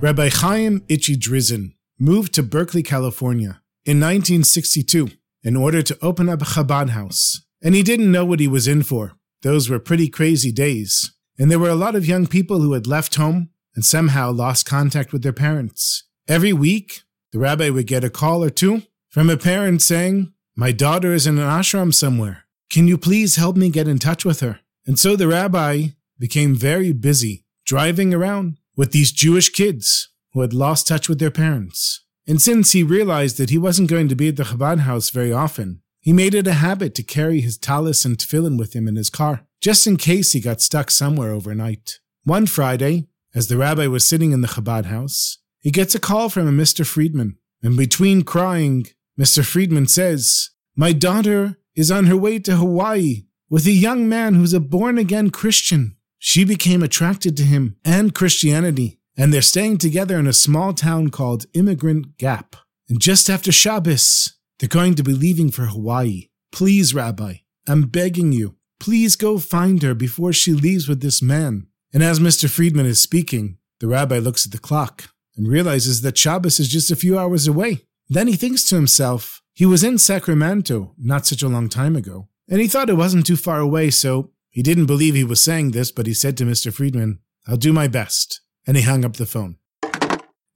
Rabbi Chaim Itchy Drizin moved to Berkeley, California in 1962 in order to open up a Chabad house. And he didn't know what he was in for. Those were pretty crazy days. And there were a lot of young people who had left home and somehow lost contact with their parents. Every week, the rabbi would get a call or two from a parent saying, My daughter is in an ashram somewhere. Can you please help me get in touch with her? And so the rabbi became very busy driving around with these Jewish kids who had lost touch with their parents. And since he realized that he wasn't going to be at the Chabad house very often, he made it a habit to carry his talis and tefillin with him in his car, just in case he got stuck somewhere overnight. One Friday, as the rabbi was sitting in the Chabad house, he gets a call from a Mr. Friedman. And between crying, Mr. Friedman says, My daughter is on her way to Hawaii with a young man who's a born again Christian. She became attracted to him and Christianity, and they're staying together in a small town called Emigrant Gap. And just after Shabbos, they're going to be leaving for Hawaii. Please, Rabbi, I'm begging you, please go find her before she leaves with this man. And as Mr. Friedman is speaking, the rabbi looks at the clock and realizes that Shabbos is just a few hours away. Then he thinks to himself, he was in Sacramento not such a long time ago, and he thought it wasn't too far away, so he didn't believe he was saying this, but he said to Mr. Friedman, I'll do my best. And he hung up the phone.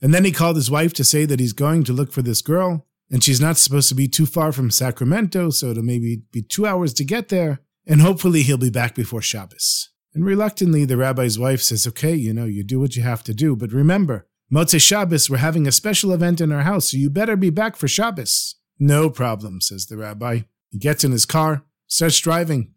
And then he called his wife to say that he's going to look for this girl, and she's not supposed to be too far from Sacramento, so it'll maybe be two hours to get there, and hopefully he'll be back before Shabbos. And reluctantly, the rabbi's wife says, Okay, you know, you do what you have to do, but remember, Motzei Shabbos, we're having a special event in our house, so you better be back for Shabbos. No problem, says the rabbi. He gets in his car, starts driving.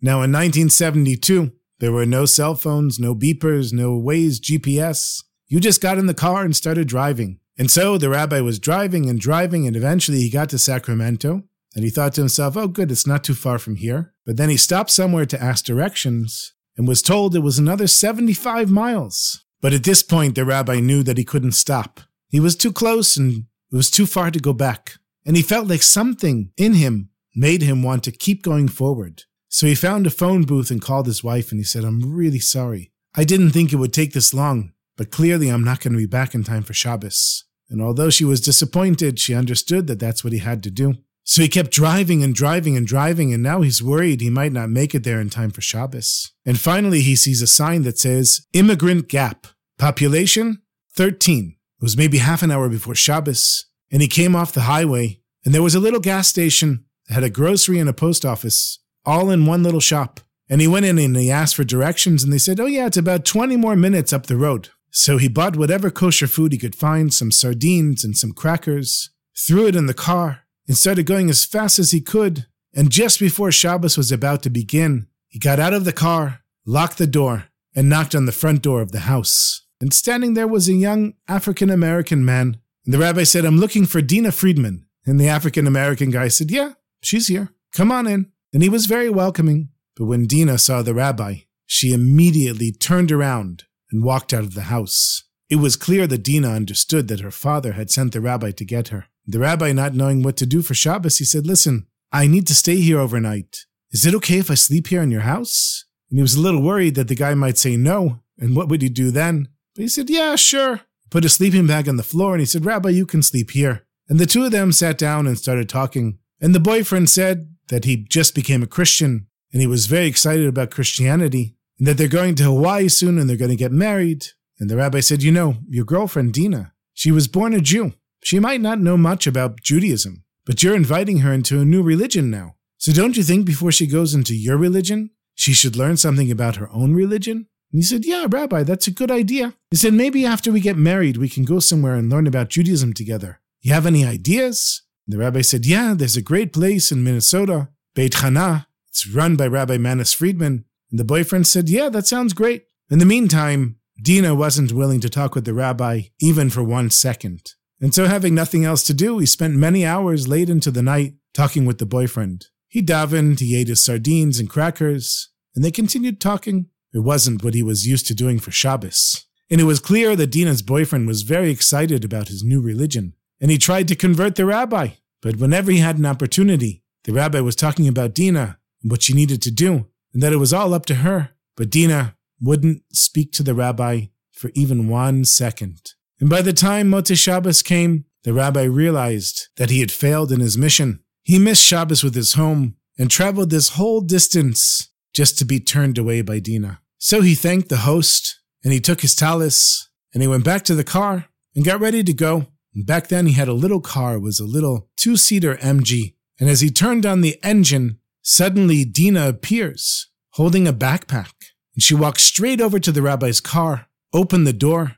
Now, in 1972, there were no cell phones, no beepers, no Waze, GPS. You just got in the car and started driving. And so the rabbi was driving and driving, and eventually he got to Sacramento. And he thought to himself, oh, good, it's not too far from here. But then he stopped somewhere to ask directions and was told it was another 75 miles. But at this point, the rabbi knew that he couldn't stop. He was too close and it was too far to go back. And he felt like something in him made him want to keep going forward. So he found a phone booth and called his wife and he said, I'm really sorry. I didn't think it would take this long, but clearly I'm not going to be back in time for Shabbos. And although she was disappointed, she understood that that's what he had to do. So he kept driving and driving and driving, and now he's worried he might not make it there in time for Shabbos. And finally, he sees a sign that says Emigrant Gap, population 13. It was maybe half an hour before Shabbos, and he came off the highway, and there was a little gas station that had a grocery and a post office, all in one little shop. And he went in and he asked for directions, and they said, Oh, yeah, it's about 20 more minutes up the road. So he bought whatever kosher food he could find, some sardines and some crackers, threw it in the car, and started going as fast as he could. And just before Shabbos was about to begin, he got out of the car, locked the door, and knocked on the front door of the house. And standing there was a young African American man. And the rabbi said, I'm looking for Dina Friedman. And the African American guy said, Yeah, she's here. Come on in. And he was very welcoming. But when Dina saw the rabbi, she immediately turned around and walked out of the house. It was clear that Dina understood that her father had sent the rabbi to get her. The rabbi, not knowing what to do for Shabbos, he said, Listen, I need to stay here overnight. Is it okay if I sleep here in your house? And he was a little worried that the guy might say no, and what would he do then? But he said, Yeah, sure. Put a sleeping bag on the floor, and he said, Rabbi, you can sleep here. And the two of them sat down and started talking. And the boyfriend said that he just became a Christian, and he was very excited about Christianity, and that they're going to Hawaii soon and they're going to get married. And the rabbi said, You know, your girlfriend, Dina, she was born a Jew. She might not know much about Judaism, but you're inviting her into a new religion now. So don't you think before she goes into your religion, she should learn something about her own religion? And he said, Yeah, Rabbi, that's a good idea. He said, Maybe after we get married, we can go somewhere and learn about Judaism together. You have any ideas? The rabbi said, Yeah, there's a great place in Minnesota, Beit Chana. It's run by Rabbi Manis Friedman. And the boyfriend said, Yeah, that sounds great. In the meantime, Dina wasn't willing to talk with the rabbi even for one second. And so, having nothing else to do, he spent many hours late into the night talking with the boyfriend. He davened, he ate his sardines and crackers, and they continued talking. It wasn't what he was used to doing for Shabbos. And it was clear that Dina's boyfriend was very excited about his new religion, and he tried to convert the rabbi. But whenever he had an opportunity, the rabbi was talking about Dina and what she needed to do, and that it was all up to her. But Dina wouldn't speak to the rabbi for even one second. And by the time Motzei Shabbos came, the rabbi realized that he had failed in his mission. He missed Shabbos with his home and traveled this whole distance just to be turned away by Dina. So he thanked the host and he took his talis and he went back to the car and got ready to go. Back then he had a little car, it was a little two-seater MG. And as he turned on the engine, suddenly Dina appears holding a backpack. And she walks straight over to the rabbi's car, opened the door,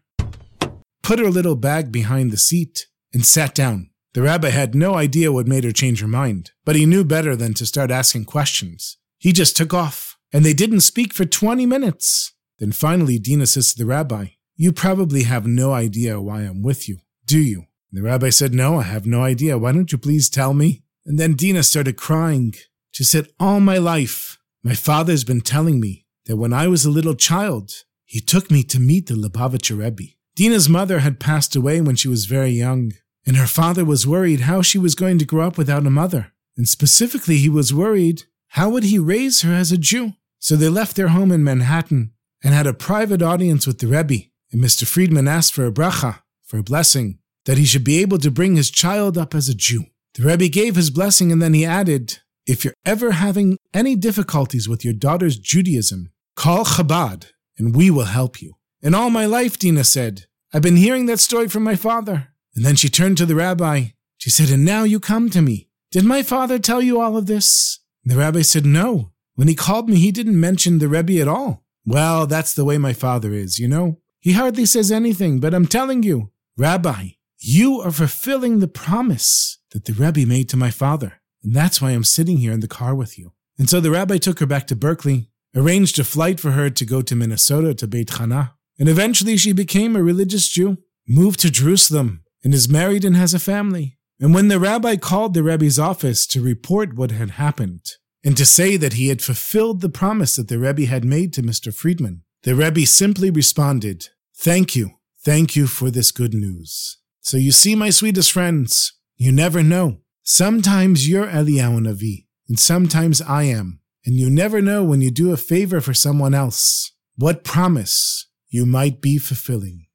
put her little bag behind the seat, and sat down. The rabbi had no idea what made her change her mind, but he knew better than to start asking questions. He just took off, and they didn't speak for 20 minutes. Then finally, Dina says to the rabbi, You probably have no idea why I'm with you, do you? And the rabbi said, No, I have no idea. Why don't you please tell me? And then Dina started crying. She said, All my life, my father's been telling me that when I was a little child, he took me to meet the Lubavitcher Rebbe. Dina's mother had passed away when she was very young, and her father was worried how she was going to grow up without a mother. And specifically, he was worried how would he raise her as a Jew? So they left their home in Manhattan and had a private audience with the Rebbe. And Mr. Friedman asked for a bracha, for a blessing, that he should be able to bring his child up as a Jew. The Rebbe gave his blessing and then he added, If you're ever having any difficulties with your daughter's Judaism, call Chabad and we will help you. In all my life, Dina said, I've been hearing that story from my father. And then she turned to the rabbi. She said, And now you come to me. Did my father tell you all of this? And the rabbi said, No. When he called me, he didn't mention the Rebbe at all. Well, that's the way my father is, you know? He hardly says anything, but I'm telling you, Rabbi, you are fulfilling the promise that the Rebbe made to my father. And that's why I'm sitting here in the car with you. And so the rabbi took her back to Berkeley, arranged a flight for her to go to Minnesota to Beit Chana, and eventually she became a religious Jew, moved to Jerusalem, and is married and has a family. And when the rabbi called the Rebbe's office to report what had happened, and to say that he had fulfilled the promise that the Rebbe had made to Mr. Friedman, the Rebbe simply responded, Thank you, thank you for this good news. So you see, my sweetest friends, you never know. Sometimes you're Eliyahu Navi, and sometimes I am. And you never know when you do a favor for someone else, what promise you might be fulfilling.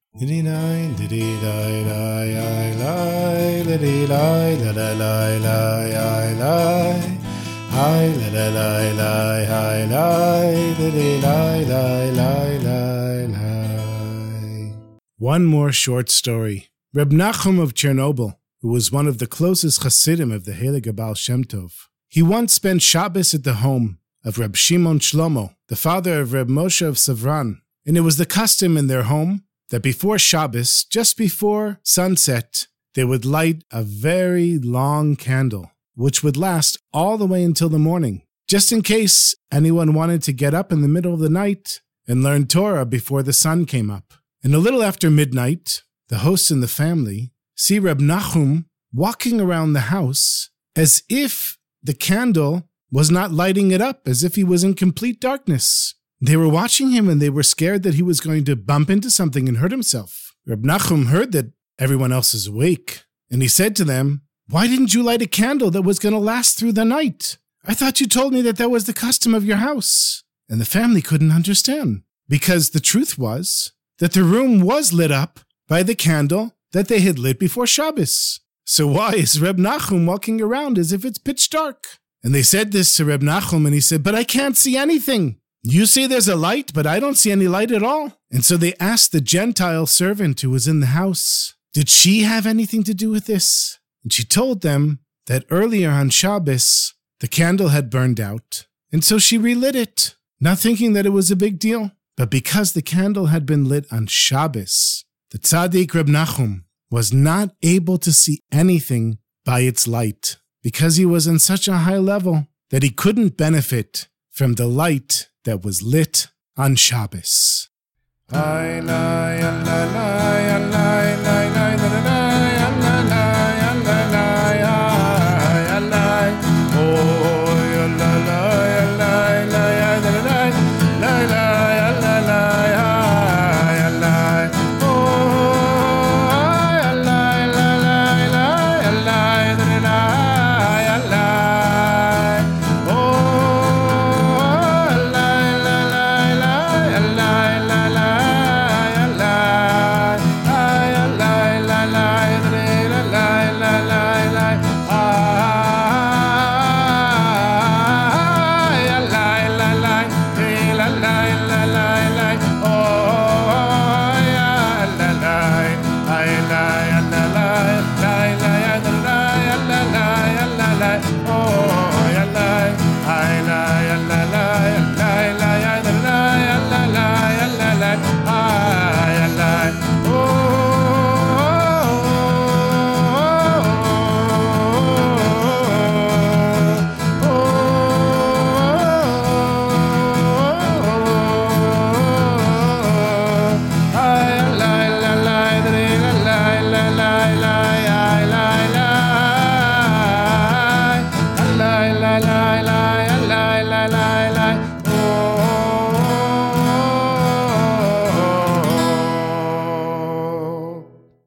One more short story. Reb Nachum of Chernobyl, who was one of the closest Hasidim of the Heilige Baal Shem Tov, he once spent Shabbos at the home of Reb Shimon Shlomo, the father of Reb Moshe of Savran, and it was the custom in their home that before Shabbos, just before sunset, they would light a very long candle, which would last all the way until the morning, just in case anyone wanted to get up in the middle of the night and learn Torah before the sun came up. And a little after midnight, the hosts and the family see Reb Nachum walking around the house as if the candle was not lighting it up, as if he was in complete darkness. They were watching him and they were scared that he was going to bump into something and hurt himself. Reb Nachum heard that everyone else is awake, and he said to them, Why didn't you light a candle that was going to last through the night? I thought you told me that that was the custom of your house. And the family couldn't understand, because the truth was that the room was lit up by the candle that they had lit before Shabbos. So why is Reb Nachum walking around as if it's pitch dark? And they said this to Reb Nachum, and he said, But I can't see anything. You say there's a light, but I don't see any light at all. And so they asked the Gentile servant who was in the house, Did she have anything to do with this? And she told them that earlier on Shabbos, the candle had burned out. And so she relit it, not thinking that it was a big deal. But because the candle had been lit on Shabbos, the tzaddik Reb Nachum was not able to see anything by its light because he was on such a high level that he couldn't benefit from the light that was lit on Shabbos.